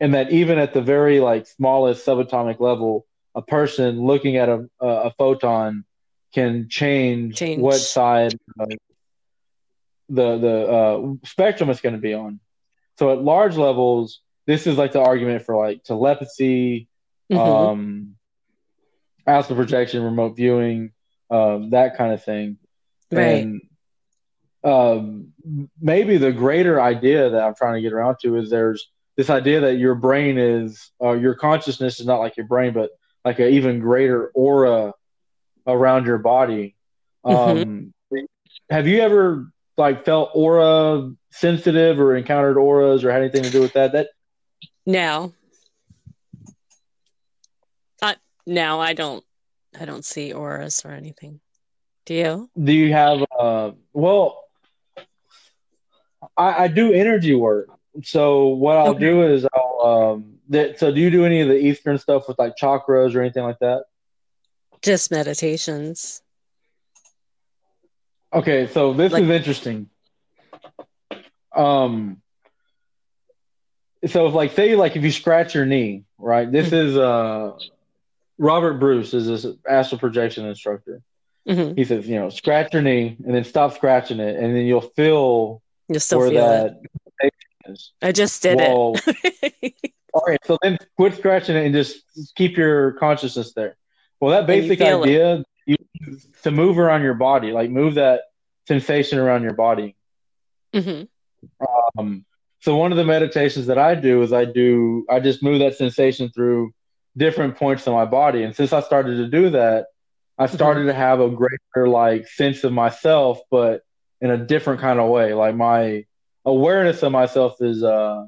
and that even at the very like smallest subatomic level, a person looking at a a, photon can change, change. what side the the uh, spectrum is going to be on. So at large levels, this is like the argument for like telepathy, mm-hmm. um, astral projection, remote viewing, um, that kind of thing. Right. And um, maybe the greater idea that I'm trying to get around to is there's this idea that your brain is uh, your consciousness is not like your brain, but like an even greater aura around your body. Mm-hmm. Um, have you ever like felt aura sensitive or encountered auras or had anything to do with that? That no, uh, no, I don't. I don't see auras or anything. Do you? Do you have? Uh, well, I, I do energy work, so what I'll okay. do is I'll um that so do you do any of the Eastern stuff with like chakras or anything like that? Just meditations. Okay, so this like, is interesting. Um so if like say like if you scratch your knee, right? This mm-hmm. is uh Robert Bruce is this astral projection instructor. Mm-hmm. He says, you know, scratch your knee and then stop scratching it, and then you'll feel you'll still where feel that it is. I just did well, it. all right, so then quit scratching it and just keep your consciousness there. Well, that basic idea you, to move around your body, like move that sensation around your body. Mm-hmm. Um, so one of the meditations that I do is I do I just move that sensation through different points of my body, and since I started to do that, I started mm-hmm. to have a greater like sense of myself, but in a different kind of way. Like my awareness of myself is uh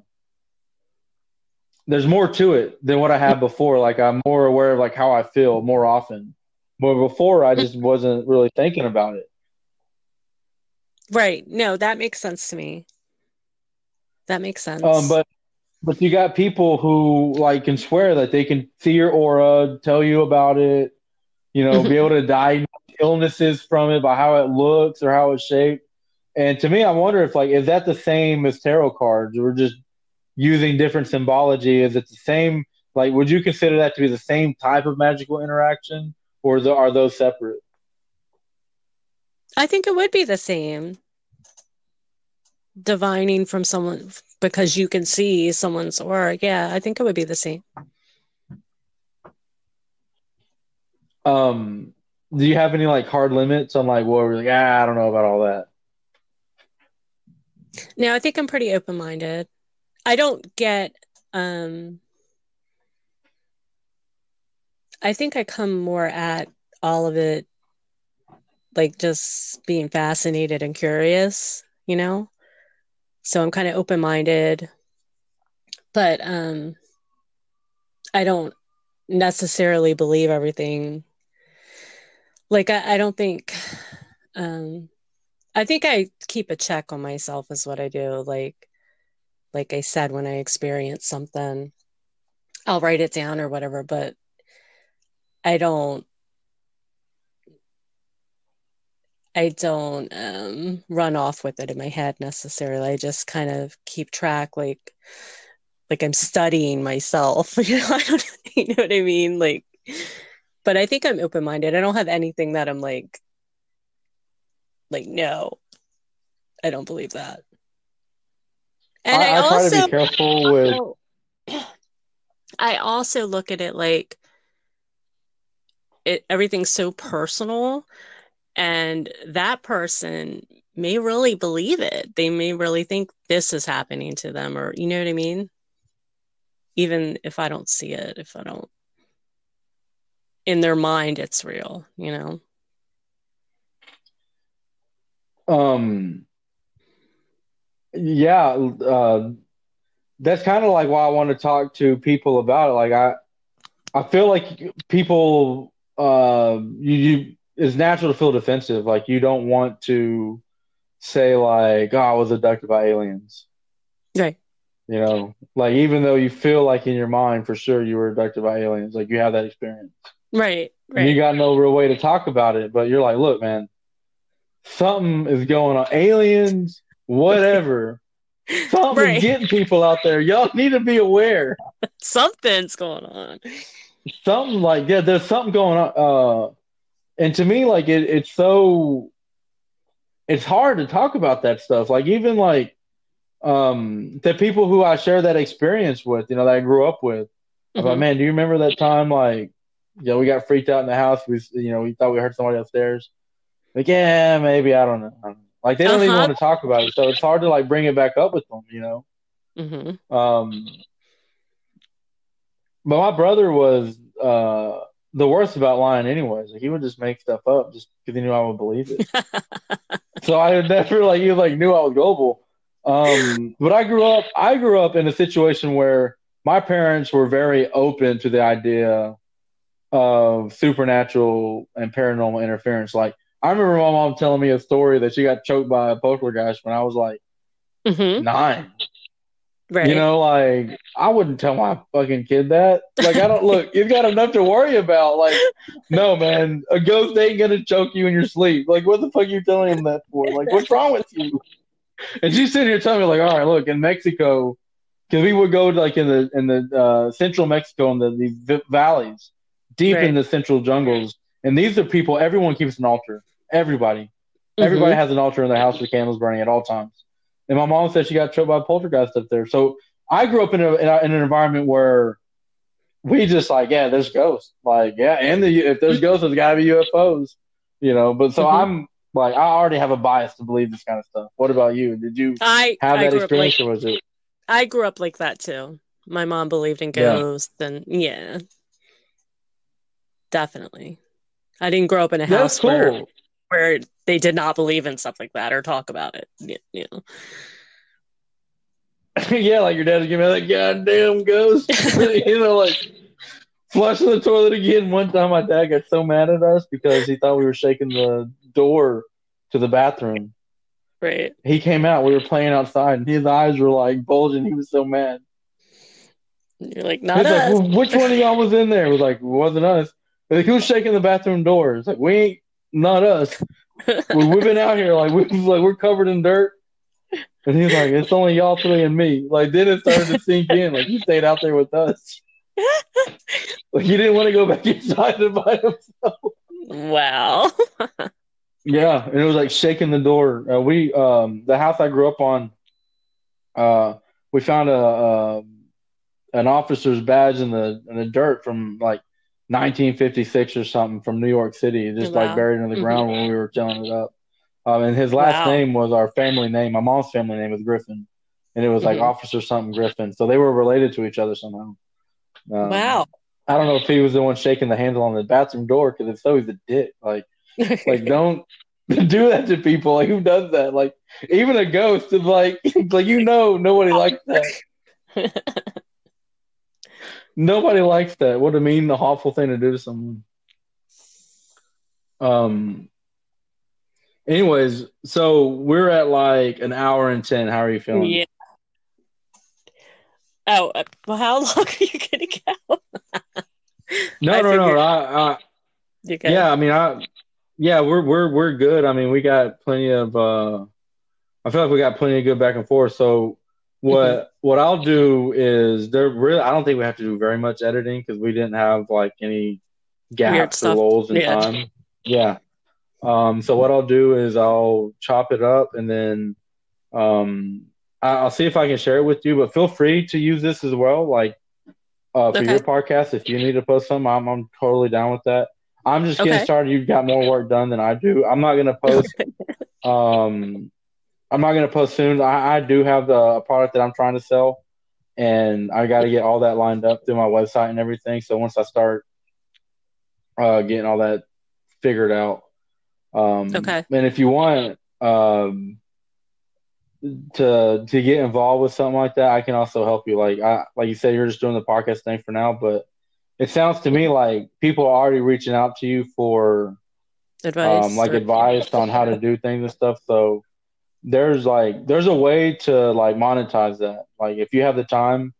there's more to it than what I had before. Like I'm more aware of like how I feel more often. But before I just wasn't really thinking about it. Right. No, that makes sense to me. That makes sense. Um, but but you got people who like can swear that they can see your aura, tell you about it, you know, be able to diagnose illnesses from it by how it looks or how it's shaped. And to me, I wonder if like is that the same as tarot cards? We're just using different symbology. Is it the same? Like, would you consider that to be the same type of magical interaction, or are those separate? I think it would be the same. Divining from someone because you can see someone's aura. Yeah, I think it would be the same. Um, do you have any like hard limits on like what we're like? Ah, I don't know about all that. No, I think I'm pretty open minded. I don't get um I think I come more at all of it like just being fascinated and curious, you know? So I'm kind of open minded. But um I don't necessarily believe everything. Like I, I don't think um I think I keep a check on myself is what I do. Like like I said, when I experience something, I'll write it down or whatever, but I don't I don't um, run off with it in my head necessarily. I just kind of keep track, like like I'm studying myself. you know, I don't, you know what I mean? Like, but I think I'm open minded. I don't have anything that I'm like, like no, I don't believe that. And I, I, I also, try to be careful with. I also look at it like it everything's so personal and that person may really believe it. They may really think this is happening to them, or you know what I mean? Even if I don't see it, if I don't, in their mind, it's real, you know? Um, yeah, uh, that's kind of like why I want to talk to people about it. Like, I, I feel like people, uh, you, you it's natural to feel defensive. Like you don't want to say like, "Oh, I was abducted by aliens." Right. You know, like even though you feel like in your mind for sure you were abducted by aliens, like you have that experience. Right. Right. And you got no real way to talk about it, but you're like, "Look, man, something is going on. Aliens, whatever." Something's right. getting people out there. Y'all need to be aware. Something's going on. Something like yeah, there's something going on. Uh, and to me like it, it's so it's hard to talk about that stuff like even like um the people who i share that experience with you know that i grew up with mm-hmm. about man do you remember that time like you know we got freaked out in the house we you know we thought we heard somebody upstairs like yeah maybe i don't know like they don't uh-huh. even want to talk about it so it's hard to like bring it back up with them you know mm-hmm. um but my brother was uh the worst about lying, anyways. Like he would just make stuff up just because he knew I would believe it. so I never like he like knew I was gullible. Um, but I grew up. I grew up in a situation where my parents were very open to the idea of supernatural and paranormal interference. Like I remember my mom telling me a story that she got choked by a poltergeist when I was like mm-hmm. nine. Right. You know, like I wouldn't tell my fucking kid that. Like I don't look, you've got enough to worry about. Like, no man, a ghost ain't gonna choke you in your sleep. Like what the fuck are you telling him that for? Like, what's wrong with you? And she's sitting here telling me, like, all right, look, in Mexico, because we would go like in the in the uh, central Mexico in the, the valleys, deep right. in the central jungles, and these are people. Everyone keeps an altar. Everybody, mm-hmm. everybody has an altar in their house with candles burning at all times. And my mom said she got choked by a poltergeist up there. So I grew up in, a, in, a, in an environment where we just like, yeah, there's ghosts. Like, yeah, and the, if there's ghosts, there's got to be UFOs, you know. But so mm-hmm. I'm like, I already have a bias to believe this kind of stuff. What about you? Did you I, have that experience, like, or was it? I grew up like that too. My mom believed in ghosts, yeah. and yeah, definitely. I didn't grow up in a house cool. where where they did not believe in stuff like that or talk about it. You know. yeah, like your dad was giving me that goddamn ghost. you know, like flushing the toilet again. One time, my dad got so mad at us because he thought we were shaking the door to the bathroom. Right. He came out. We were playing outside, and his eyes were like bulging. He was so mad. You're like, not us. Like, well, which one of y'all was in there? It was like, wasn't us. Like, who was shaking the bathroom doors? Like, we ain't not us. We've been out here like we like we're covered in dirt. And he's like, it's only y'all three and me. Like then it started to sink in. Like you stayed out there with us. like he didn't want to go back inside by himself. Wow. yeah, and it was like shaking the door. Uh, we um the house I grew up on. Uh, we found a, a an officer's badge in the in the dirt from like 1956 or something from New York City, just wow. like buried in the ground mm-hmm. when we were tilling it up. Um, and his last wow. name was our family name. My mom's family name was Griffin, and it was like mm-hmm. Officer something Griffin. So they were related to each other somehow. Um, wow. I don't know if he was the one shaking the handle on the bathroom door because if so, he's a dick. Like, like don't do that to people. Like, who does that? Like, even a ghost is like, like you know, nobody likes that. Nobody likes that. What a mean, the awful thing to do to someone. Um. Anyways, so we're at like an hour and ten. How are you feeling? Yeah. Oh, uh, well, how long are you gonna go? no, I no, no. I, I yeah, I mean, I yeah, we're we're we're good. I mean, we got plenty of. uh I feel like we got plenty of good back and forth. So what mm-hmm. what I'll do is there really I don't think we have to do very much editing because we didn't have like any gaps or lulls in yeah. time. Yeah. Um, so what I'll do is I'll chop it up and then um, I'll see if I can share it with you. But feel free to use this as well, like uh, for okay. your podcast. If you need to post some, I'm I'm totally down with that. I'm just getting okay. started. You've got more work done than I do. I'm not gonna post. um, I'm not gonna post soon. I, I do have the product that I'm trying to sell, and I got to get all that lined up through my website and everything. So once I start uh, getting all that figured out, um, okay. And if you want um, to to get involved with something like that, I can also help you. Like I like you said, you're just doing the podcast thing for now, but it sounds to me like people are already reaching out to you for advice, um, like advice on how to do things and stuff. So there's like there's a way to like monetize that. Like if you have the time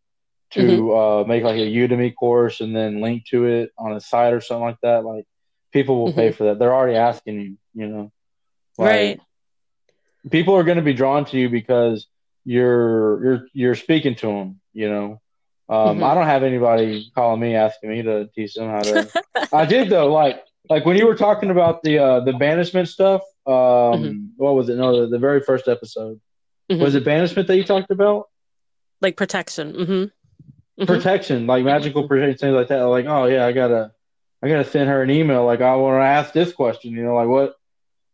to mm-hmm. uh, make like a Udemy course and then link to it on a site or something like that, like people will mm-hmm. pay for that. They're already asking you, you know. Like, right. People are going to be drawn to you because you're you're you're speaking to them, you know. Um, mm-hmm. I don't have anybody calling me asking me to teach them how to. I did though, like like when you were talking about the uh, the banishment stuff. Um, mm-hmm. What was it? No, the, the very first episode mm-hmm. was it banishment that you talked about? Like protection. Mm-hmm. mm-hmm. Protection, like magical protection, things like that. Like, oh yeah, I gotta I gotta send her an email. Like I want to ask this question. You know, like what,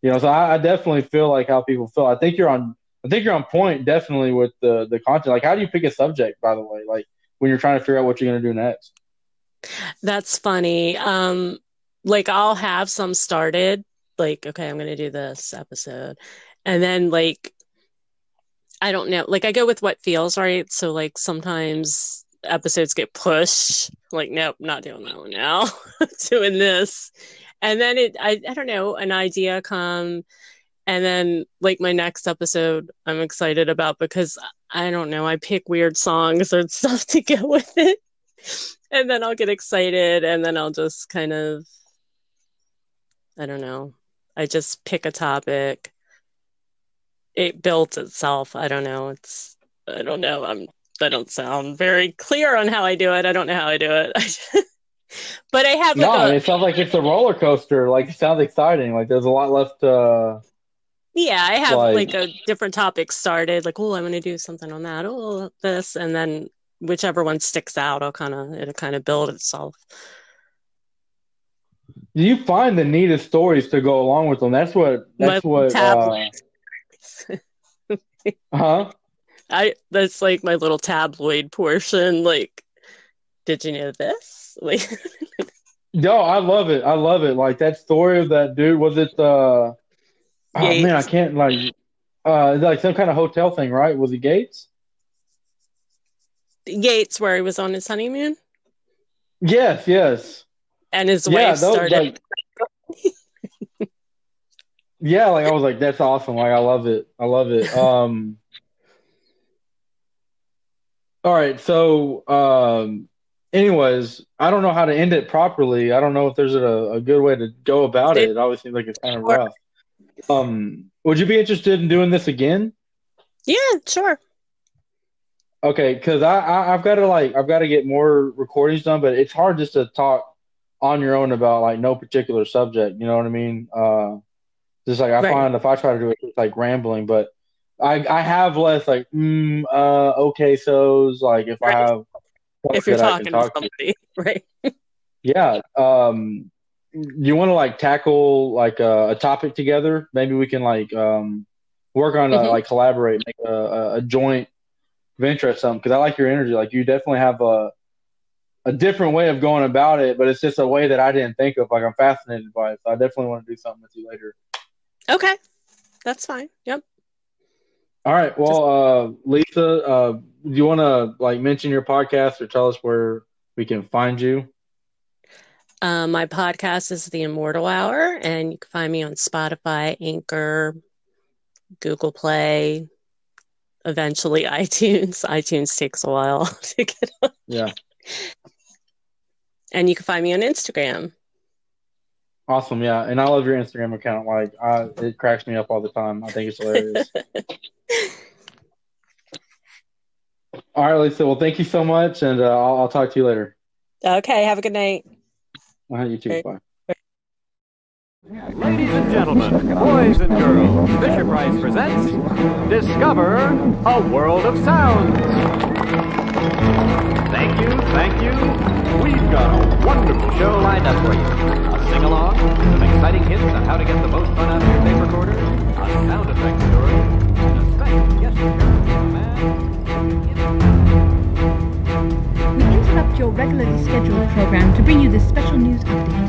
you know. So I, I, definitely feel like how people feel. I think you're on. I think you're on point. Definitely with the the content. Like, how do you pick a subject? By the way, like when you're trying to figure out what you're gonna do next. That's funny. Um, like I'll have some started. Like, okay, I'm gonna do this episode, and then like I don't know. Like I go with what feels right. So like sometimes episodes get pushed. Like, nope, not doing that one now. doing this. And then it I, I don't know, an idea come and then like my next episode I'm excited about because I don't know, I pick weird songs or stuff to go with it. And then I'll get excited and then I'll just kind of I don't know. I just pick a topic. It builds itself. I don't know. It's I don't know. I'm I don't sound very clear on how I do it. I don't know how I do it. but I have like no. A, it sounds like it's a roller coaster. Like it sounds exciting. Like there's a lot left. Uh, yeah, I have like, like a different topic started. Like, oh, I'm going to do something on that. Oh, this, and then whichever one sticks out, I'll kind of it'll kind of build itself. You find the neatest stories to go along with them? That's what. That's My what. Uh, huh? I that's like my little tabloid portion. Like, did you know this? Like, no, I love it. I love it. Like that story of that dude. Was it? uh Oh man, I can't like. Uh, like some kind of hotel thing, right? Was it Gates? Gates, where he was on his honeymoon. Yes, yes. And his yeah, wife those, started. Like, yeah, like I was like, that's awesome. Like I love it. I love it. Um, all right. So, um, anyways, I don't know how to end it properly. I don't know if there's a, a good way to go about it. It always seems like it's kind of rough. Um, would you be interested in doing this again? Yeah, sure. Okay, because I, I have got to like I've got to get more recordings done, but it's hard just to talk on your own about like no particular subject. You know what I mean? Uh, just like I right. find if I try to do it, it's like rambling. But I I have less like mm, uh okay so's like if right. I have if you're talking talk to somebody, to. right? yeah. Um you want to like tackle like a, a, topic together? Maybe we can like um work on mm-hmm. a, like collaborate, make a, a joint venture or something. Because I like your energy. Like you definitely have a a different way of going about it, but it's just a way that I didn't think of. Like I'm fascinated by it, so I definitely want to do something with you later. Okay, that's fine. Yep. All right. Well, uh, Lisa, uh, do you want to like mention your podcast or tell us where we can find you? Uh, my podcast is The Immortal Hour, and you can find me on Spotify, Anchor, Google Play, eventually iTunes. iTunes takes a while to get on. Yeah. And you can find me on Instagram. Awesome, yeah, and I love your Instagram account. Like, I, it cracks me up all the time. I think it's hilarious. all right, Lisa. Well, thank you so much, and uh, I'll, I'll, talk to you later. Okay. Have a good night. Uh, you too. Okay. Bye. Ladies and gentlemen, boys and girls, Fisher Price presents Discover a World of Sounds. Thank you, thank you. We've got a wonderful show lined up for you. A sing along, some exciting hints on how to get the most fun out of your tape recorder, a sound effects story, and a special guest appearance man. We interrupt your regularly scheduled program to bring you this special news update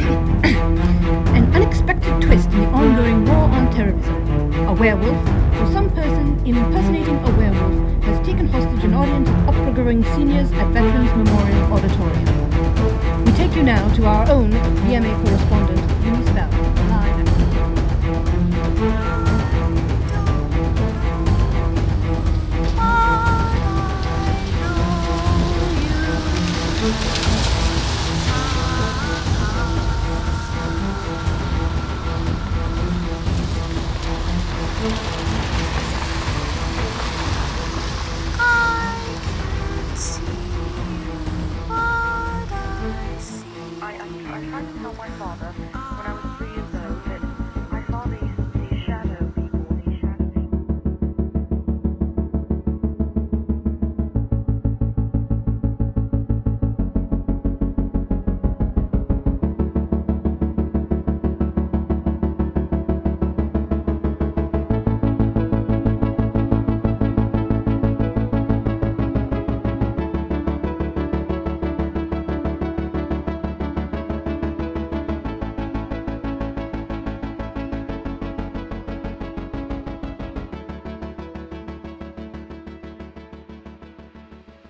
An unexpected twist in the ongoing war on terrorism. A werewolf, or some person impersonating a werewolf, taken hostage an audience of opera-going seniors at Veterans Memorial Auditorium. We take you now to our own VMA correspondent, Eunice Bell, live I, I,